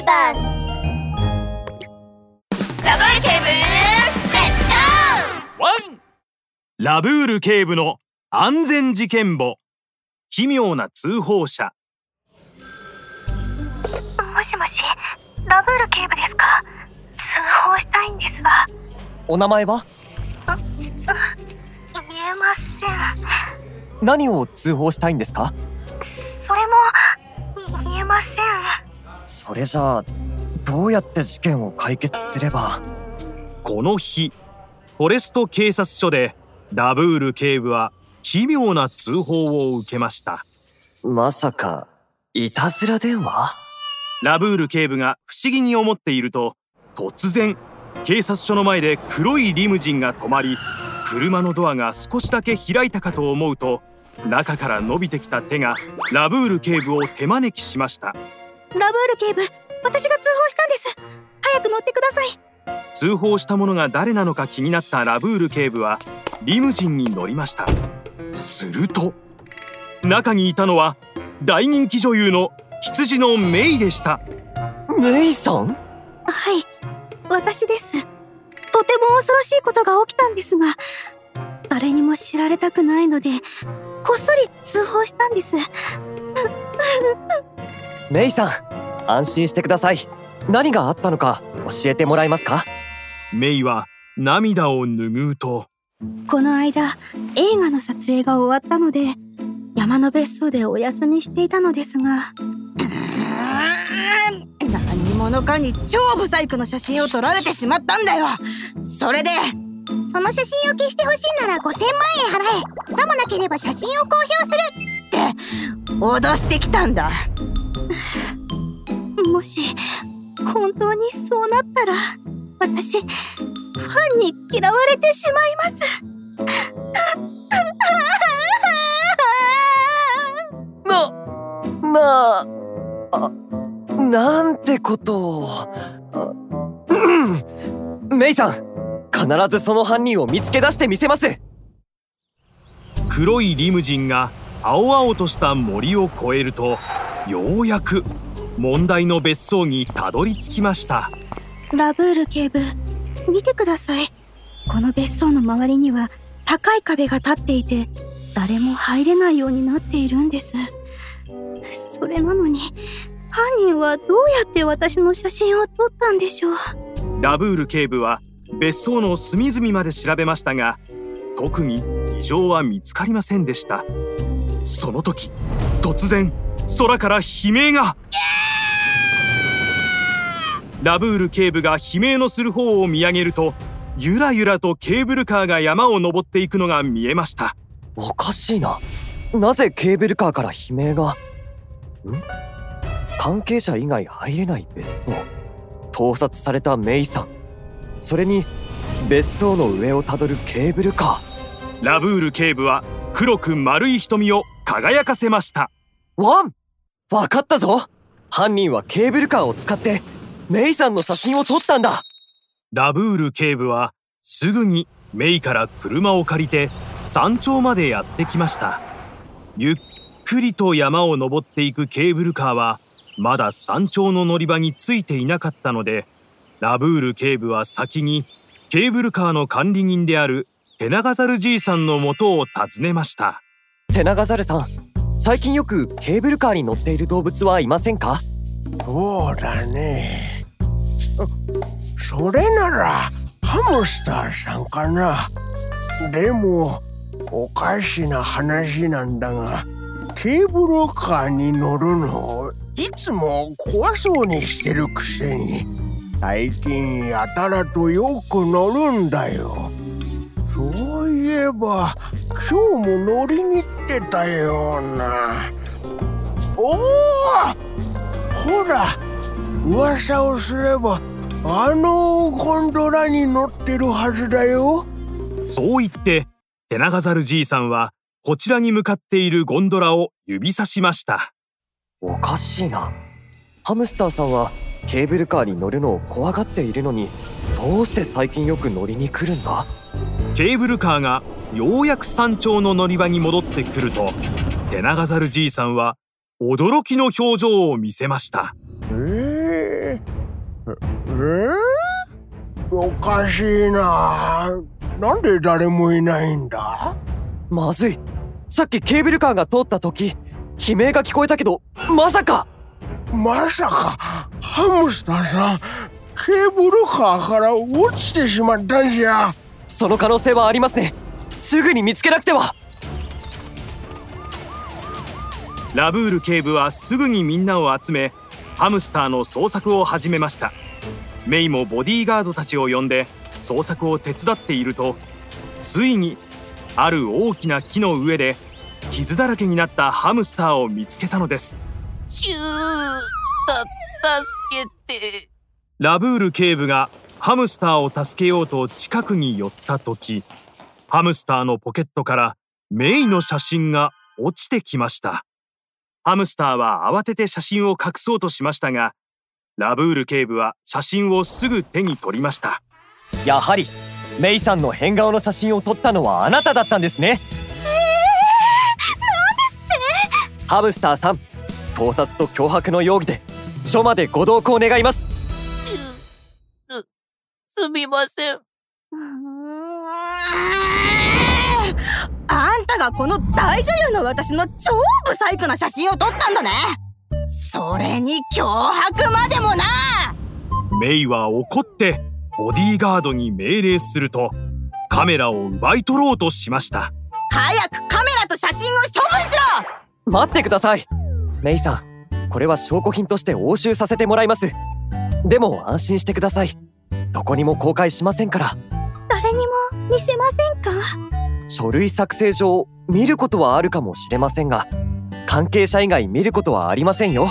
ーバースラブール警部レッツゴーワンラブール警部の安全事件簿。奇妙な通報者。もしもしラブール警部ですか？通報したいんですが。お名前は？言えません。何を通報したいんですか？それじゃあどうやって事件を解決すれば？この日フォレスト警察署でラブール警部は奇妙な通報を受けました。まさかいたずら電話？ラブール警部が不思議に思っていると突然警察署の前で黒いリムジンが止まり車のドアが少しだけ開いたかと思うと中から伸びてきた手がラブール警部を手招きしましたラブール警部私が通報したんです。早く乗ってください。通報した者が誰なのか気になったラブール警部はリムジンに乗りました。すると中にいたのは大人気女優の羊のメイでした。メイさん？はい私です。とても恐ろしいことが起きたんですが誰にも知られたくないのでこっそり通報したんですメイさん安心してください。何があったのか教えてもらえますか？メイは涙を拭うと。この間映画の撮影が終わったので山の別荘でお休みしていたのですが。何者かに超ブサイクの写真を撮られてしまったんだよ。それでその写真を消してほしいなら5000万円払え。さもなければ写真を公表するって脅してきたんだ もし本当にそうなったら私ファンに嫌われてしまいます。な、なあ、なんてことを。あうん。メイさん、必ずその犯人を見つけ出してみせます。黒いリムジンが青々とした森を越えるとようやく問題の別荘にたどり着きました。ラブール警部見てください。この別荘の周りには高い壁が立っていて誰も入れないようになっているんです。それなのに犯人はどうやって私の写真を撮ったんでしょう？ラブール警部は別荘の隅々まで調べましたが特に異常は見つかりませんでした。その時突然空から悲鳴がラブール警部が悲鳴のする方を見上げるとゆらゆらとケーブルカーが山を登っていくのが見えましたおかしいな。なぜケーブルカーから悲鳴が？ん？関係者以外入れない別荘。盗撮されたメイさん。それに、別荘の上をたどるケーブルカー。ラブール警部は黒く丸い瞳を輝かせましたワン！わかったぞ。犯人はケーブルカーを使って、メイさんの写真を撮ったんだ。ラブール警部はすぐにメイから車を借りて山頂までやってきました。ゆっくりと山を登っていくケーブルカーはまだ山頂の乗り場についていなかったのでラブール警部は先にケーブルカーの管理人であるテナガザルじいさんのもとを訪ねました。テナガザルさん、最近よくケーブルカーに乗っている動物はいませんか？そうだね。それならハムスターさんかな。でもおかしな話なんだが、ケーブルカーに乗るのをいつも怖そうにしてるくせに、最近やたらとよく乗るんだよ。そうえば今日も乗りに来てたような。おおほら噂をすればあのゴンドラに乗ってるはずだよそう言ってテナガザルじいさんはこちらに向かっているゴンドラを指さしましたおかしいな。ハムスターさんはケーブルカーに乗るのを怖がっているのに、どうして最近よく乗りに来るんだ？ケーブルカーがようやく山頂の乗り場に戻ってくるとテナガザルじいさんは驚きの表情を見せました。えええおかしいな。なんで誰もいないんだ？まずい。さっきケーブルカーが通った時悲鳴が聞こえたけどまさか！まさか？ハムスターさんケーブルカーから落ちてしまったんじゃ。その可能性はありますね。すぐに見つけなくては。ラブール警部はすぐにみんなを集めハムスターの捜索を始めました。メイもボディーガードたちを呼んで捜索を手伝っているとついにある大きな木の上で傷だらけになったハムスターを見つけたのです。チューた助けてラブール警部がハムスターを助けようと近くに寄った時ハムスターのポケットからメイの写真が落ちてきました。ハムスターは慌てて写真を隠そうとしましたがラブール警部は写真をすぐ手に取りました。やはりメイさんの変顔の写真を撮ったのはあなただったんですね。えー、なんですって？ハムスターさん盗撮と脅迫の容疑で署までご同行願います。すすみません。あんたがこの大女優の私の超ブサイクな写真を撮ったんだね。それに脅迫までもな。メイは怒ってボディーガードに命令するとカメラを奪い取ろうとしました。早くカメラと写真を処分しろ。待ってください。メイさんこれは証拠品として押収させてもらいます。でも安心してくださいどこにも公開しませんから。誰にも見せませんか？書類作成上見ることはあるかもしれませんが関係者以外見ることはありませんよ